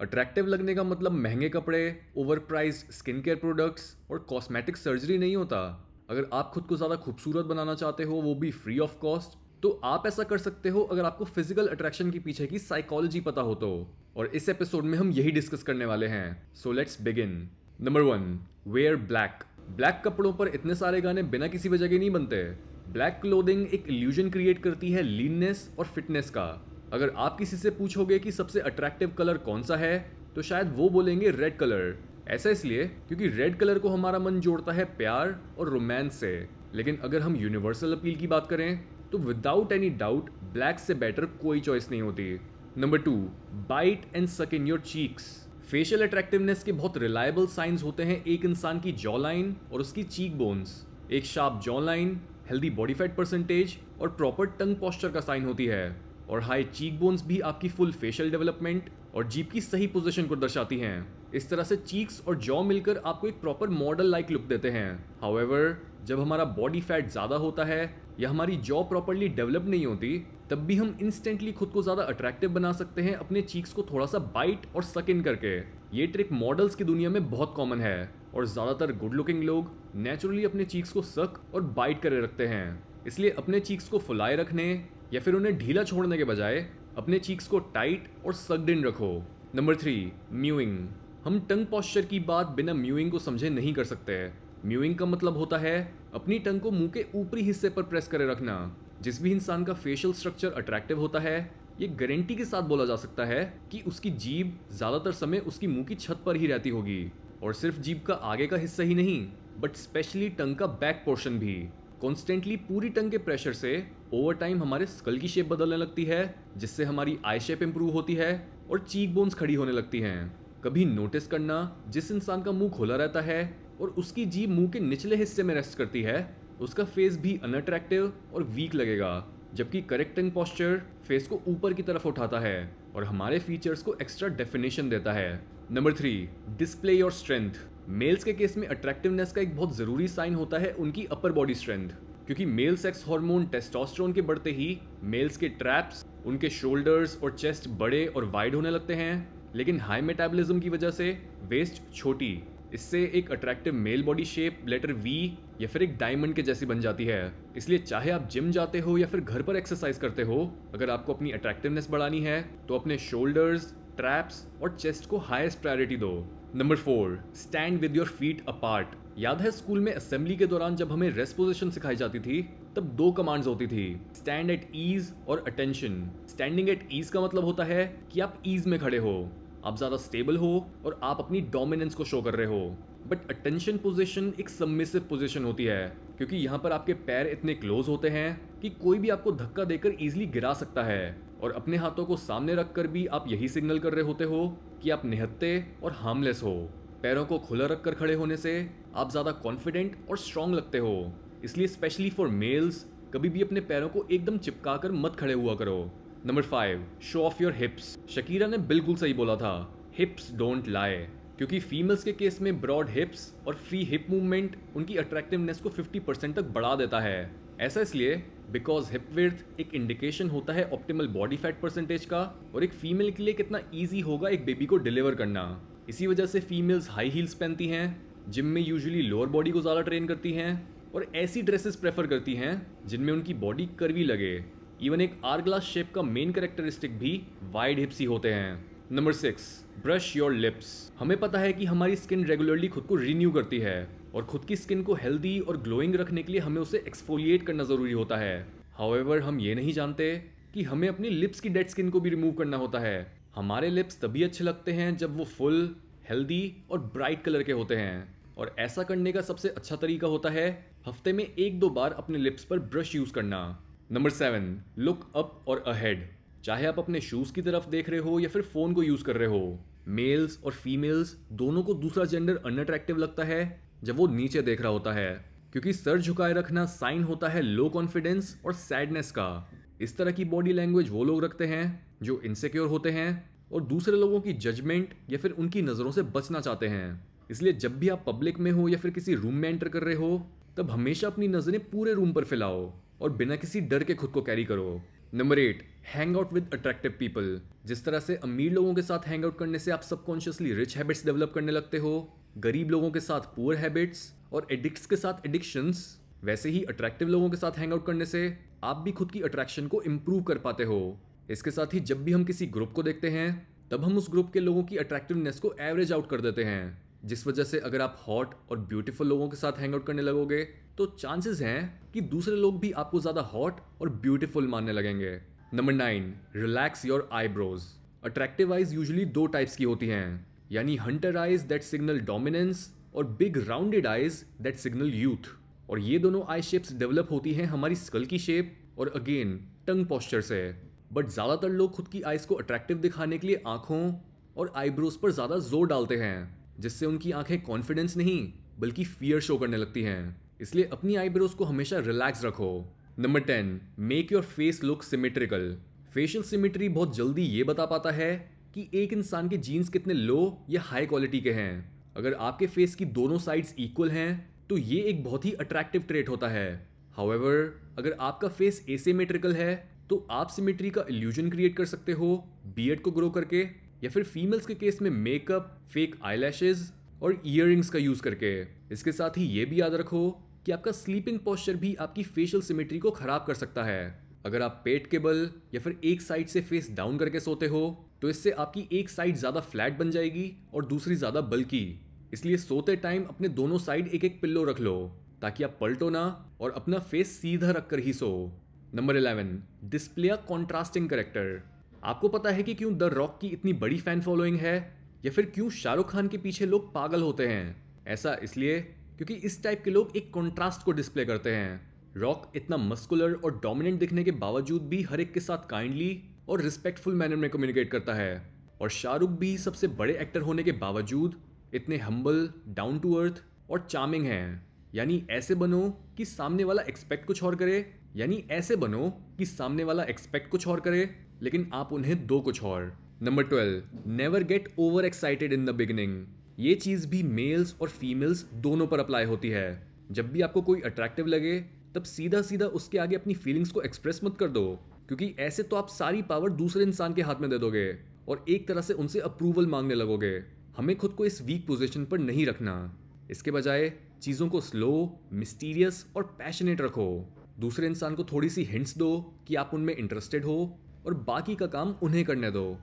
Attractive लगने का मतलब महँगे कपड़े over priced skin care products और कॉस्मेटिक सर्जरी नहीं होता। अगर आप खुद को ज़्यादा खूबसूरत बनाना चाहते हो, वो भी फ्री ऑफ़ कॉस्ट तो आप ऐसा कर सकते हो अगर आपको फ़िज़िकल अट्रैक्शन के पीछे की साइकोलॉजी पता हो तो। और इस एपिसोड में हम यही डिस्कस करने वाले हैं। So let's begin number one wear black black कपड़ों पर इतने सारे गाने बिना किसी वजह के नहीं बनते। ब्लैक क्लोदिंग एक इल्यूजन क्रिएट करती है लीननेस और फिटनेस का। अगर आप किसी से पूछोगे कि सबसे अट्रैक्टिव कलर कौन सा है तो शायद वो बोलेंगे रेड कलर ऐसा इसलिए क्योंकि रेड कलर को हमारा मन जोड़ता है प्यार और रोमांस से। लेकिन अगर हम यूनिवर्सल अपील की बात करें तो विदाउट एनी डाउट ब्लैक से बेटर कोई चॉइस नहीं होती। Number two bite and suck in your cheeks facial attractiveness के बहुत रिलायबल साइंस होते हैं एक इंसान की जॉ लाइन और उसकी चीक बोन्स एक sharp jaw line healthy body fat percentage और प्रॉपर टंग पॉस्चर का साइन होती है। और हाई चीक बोन्स भी आपकी फुल फेशियल डेवलपमेंट और जीप की सही पोजीशन को दर्शाती हैं। इस तरह से चीक्स और जॉ मिलकर आपको एक प्रॉपर मॉडल लाइक लुक देते हैं। हाउएवर जब हमारा बॉडी फैट ज़्यादा होता है या हमारी जॉ प्रॉपरली डेवलप नहीं होती, तब भी हम इंस्टेंटली खुद को ज़्यादा अट्रैक्टिव बना सकते हैं अपने चीक्स को थोड़ा सा बाइट और सक इन करके। ये ट्रिक मॉडल्स की दुनिया में बहुत कॉमन है और ज़्यादातर गुड लुकिंग लोग नेचुरली अपने चीक्स को सक और बाइट करे रखते हैं। इसलिए अपने चीक्स को फुलाए रखने या फिर उन्हें ढीला छोड़ने के बजाय अपने चीक्स को टाइट और सक्ड इन रखो। Number three, mewing. हम टंग पॉस्चर की बात बिना म्यूइंग को समझे नहीं कर सकते। म्यूइंग का मतलब होता है अपनी टंग को मुँह के ऊपरी हिस्से पर प्रेस करे रखना। जिस भी इंसान का फेशियल स्ट्रक्चर अट्रैक्टिव होता है, ये गारंटी के साथ बोला जा सकता है कि उसकी जीभ ज़्यादातर समय उसकी मुँह की छत पर ही रहती होगी। और सिर्फ़ जीभ का आगे का हिस्सा ही नहीं बट स्पेशली टंग का बैक पोर्शन भी। कॉन्स्टेंटली पूरी टंग के प्रेशर से ओवर टाइम हमारे स्कल की शेप बदलने लगती है, जिससे हमारी आई शेप इंप्रूव होती है और चीक बोन्स खड़ी होने लगती हैं। कभी नोटिस करना जिस इंसान का मुँह खोला रहता है और उसकी जीभ मुँह के निचले हिस्से में रेस्ट करती है, उसका फेस भी अनअट्रैक्टिव और वीक लगेगा, जबकि करेक्टिंग पॉस्चर फेस को ऊपर की तरफ़ उठाता है और हमारे फीचर्स को एक्स्ट्रा डेफिनेशन देता है। Number three display your strength males के केस में अट्रैक्टिवनेस का एक बहुत ज़रूरी साइन होता है, उनकी अपर बॉडी स्ट्रेंथ क्योंकि मेल सेक्स हार्मोन टेस्टोस्टेरोन के बढ़ते ही मेल्स के ट्रैप्स, उनके शोल्डर्स और चेस्ट बड़े और वाइड होने लगते हैं। लेकिन हाई मेटाबॉलिज्म की वजह से वेस्ट छोटी, इससे एक attractive male body shape, letter V या फिर एक डायमंड के जैसी बन जाती है। इसलिए चाहे आप जिम जाते हो या फिर घर पर एक्सरसाइज करते हो, अगर आपको अपनी अट्रैक्टिवनेस बढ़ानी है तो अपने शोल्डर्स, ट्रैप्स और चेस्ट को हाईएस्ट प्रायोरिटी दो। Number four stand with your feet apart याद है स्कूल में असेंबली के दौरान जब हमें रेस्ट पोजिशन सिखाई जाती थी, तब दो कमांड्स होती थी स्टैंड एट ईज और अटेंशन स्टैंडिंग एट ईज का मतलब होता है कि आप ईज में खड़े हो, आप ज़्यादा स्टेबल हो और आप अपनी डोमिनेंस को शो कर रहे हो. बट अटेंशन पोजिशन एक सबमिसिव पोजिशन होती है। क्योंकि यहाँ पर आपके पैर इतने क्लोज होते हैं कि कोई भी आपको धक्का देकर इजिली गिरा सकता है। और अपने हाथों को सामने रखकर भी आप यही सिग्नल कर रहे होते हो कि आप निहत्ते और हार्मलेस हो। पैरों को खुला रखकर खड़े होने से आप ज़्यादा कॉन्फिडेंट और स्ट्रांग लगते हो। इसलिए स्पेशली फॉर मेल्स कभी भी अपने पैरों को एकदम चिपका कर मत खड़े हुआ करो। Number five show off your hips Shakira ने बिल्कुल सही बोला था हिप्स डोंट लाई क्योंकि फीमेल्स के केस में ब्रॉड हिप्स और फ्री हिप मूवमेंट उनकी अट्रैक्टिवनेस को 50 परसेंट तक बढ़ा देता है। ऐसा इसलिए बिकॉज़ हिप विर्थ एक इंडिकेशन होता है ऑप्टिमल बॉडी फैट परसेंटेज का और एक फीमेल के लिए कितना ईजी होगा एक बेबी को डिलीवर करना। इसी वजह से फीमेल्स हाई हील्स पहनती हैं जिम में यूजुअली लोअर बॉडी को ज़्यादा ट्रेन करती हैं और ऐसी ड्रेसेस प्रेफर करती हैं जिनमें उनकी बॉडी करवी लगे। इवन एक आर ग्लास शेप का मेन करेक्टरिस्टिक भी वाइड हिप्स ही होते हैं। Number six brush your lips हमें पता है कि हमारी स्किन रेगुलरली खुद को रीन्यू करती है और खुद की स्किन को हेल्दी और ग्लोइंग रखने के लिए हमें उसे एक्सफोलिएट करना ज़रूरी होता है। हाउएवर हम ये नहीं जानते कि हमें अपनी लिप्स की डेड स्किन को भी रिमूव करना होता है। हमारे लिप्स तभी अच्छे लगते हैं जब वो फुल हेल्दी और ब्राइट कलर के होते हैं। और ऐसा करने का सबसे अच्छा तरीका होता है हफ़्ते में एक दो बार अपने लिप्स पर ब्रश यूज़ करना। नंबर सेवन लुक अप और अहेड चाहे आप अपने शूज़ की तरफ़ देख रहे हो या फिर फ़ोन को यूज़ कर रहे हो मेल्स और फीमेल्स दोनों को दूसरा जेंडर अनअट्रैक्टिव लगता है जब वो नीचे देख रहा होता है, क्योंकि सर झुकाए रखना साइन होता है लो कॉन्फिडेंस और सैडनेस का। इस तरह की बॉडी लैंग्वेज वो लोग रखते हैं जो इनसिक्योर होते हैं और दूसरे लोगों की जजमेंट या फिर उनकी नज़रों से बचना चाहते हैं। इसलिए जब भी आप पब्लिक में हो या फिर किसी रूम में एंटर कर रहे हो, तब हमेशा अपनी नज़रें पूरे रूम पर फैलाओ और बिना किसी डर के खुद को कैरी करो। Number eight hang out with attractive people जिस तरह से अमीर लोगों के साथ हैंग आउट करने से आप सबकॉन्शियसली रिच हैबिट्स डेवलप करने लगते हो, गरीब लोगों के साथ पुअर हैबिट्स और एडिक्ट्स के साथ एडिक्शंस वैसे ही अट्रैक्टिव लोगों के साथ हैंग आउट करने से आप भी खुद की अट्रैक्शन को इम्प्रूव कर पाते हो। इसके साथ ही जब भी हम किसी ग्रुप को देखते हैं, तब हम उस ग्रुप के लोगों की अट्रैक्टिवनेस को एवरेज आउट कर देते हैं। जिस वजह से अगर आप हॉट और ब्यूटीफुल लोगों के साथ हैंग आउट करने लगोगे तो चांसेस हैं कि दूसरे लोग भी आपको ज़्यादा हॉट और ब्यूटीफुल मानने लगेंगे। Number nine relax your eyebrows attractive eyes usually दो टाइप्स की होती हैं, यानी hunter eyes that signal dominance और big rounded eyes that signal youth और ये दोनों आई शेप्स डेवलप होती हैं हमारी स्कल की शेप और अगेन टंग पॉस्चर से। बट ज़्यादातर लोग खुद की आइज़ को अट्रैक्टिव दिखाने के लिए आँखों और आईब्रोज पर ज़्यादा ज़ोर डालते हैं। जिससे उनकी आँखें कॉन्फिडेंस नहीं, बल्कि फियर शो करने लगती हैं। इसलिए अपनी आईब्रोज को हमेशा रिलैक्स रखो। Number ten make your face look symmetrical facial symmetry बहुत जल्दी ये बता पाता है कि एक इंसान के जीन्स कितने लो या हाई क्वालिटी के हैं। अगर आपके फेस की दोनों साइड्स इक्वल हैं तो ये एक बहुत ही अट्रैक्टिव ट्रेट होता है। हाउएवर अगर आपका फेस एसेमेट्रिकल है तो आप सिमेट्री का इल्यूजन क्रिएट कर सकते हो बीएड को ग्रो करके। या फिर फीमेल्स के केस में मेकअप फेक आई और इयर का यूज़ करके। इसके साथ ही ये भी याद रखो कि आपका स्लीपिंग पॉस्चर भी आपकी फेशियल सिमेट्री को खराब कर सकता है। अगर आप पेट के बल या फिर एक साइड से फेस डाउन करके सोते हो तो इससे आपकी एक साइड ज़्यादा फ्लैट बन जाएगी और दूसरी ज़्यादा बल्कि इसलिए सोते टाइम अपने दोनों साइड एक एक पिल्लो रख लो, ताकि आप पलटो ना और अपना फेस सीधा रख कर ही सो। Number eleven display contrasting character आपको पता है कि क्यों द रॉक की इतनी बड़ी फ़ैन फॉलोइंग है, या फिर क्यों शाहरुख खान के पीछे लोग पागल होते हैं? ऐसा इसलिए क्योंकि इस टाइप के लोग एक कॉन्ट्रास्ट को डिस्प्ले करते हैं। रॉक इतना मस्कुलर और डोमिनेंट दिखने के बावजूद भी हर एक के साथ काइंडली और रिस्पेक्टफुल मैनर में कम्युनिकेट करता है। और शाहरुख भी सबसे बड़े एक्टर होने के बावजूद इतने हम्बल डाउन टू अर्थ और चार्मिंग हैं। यानी ऐसे बनो कि सामने वाला एक्सपेक्ट कुछ और करे, यानी ऐसे बनो कि सामने वाला एक्सपेक्ट कुछ और करे लेकिन आप उन्हें दो कुछ और। Number twelve never get over excited in the beginning ये चीज़ भी मेल्स और फीमेल्स दोनों पर अप्लाई होती है। जब भी आपको कोई अट्रैक्टिव लगे, तब सीधा सीधा उसके आगे अपनी फीलिंग्स को एक्सप्रेस मत कर दो, क्योंकि ऐसे तो आप सारी पावर दूसरे इंसान के हाथ में दे दोगे और एक तरह से उनसे अप्रूवल मांगने लगोगे। हमें खुद को इस वीक पोजिशन पर नहीं रखना। इसके बजाय, चीज़ों को स्लो मिस्टीरियस और पैशनेट रखो। दूसरे इंसान को थोड़ी सी हिंट्स दो कि आप उनमें इंटरेस्टेड हो और बाकी का काम उन्हें करने दो।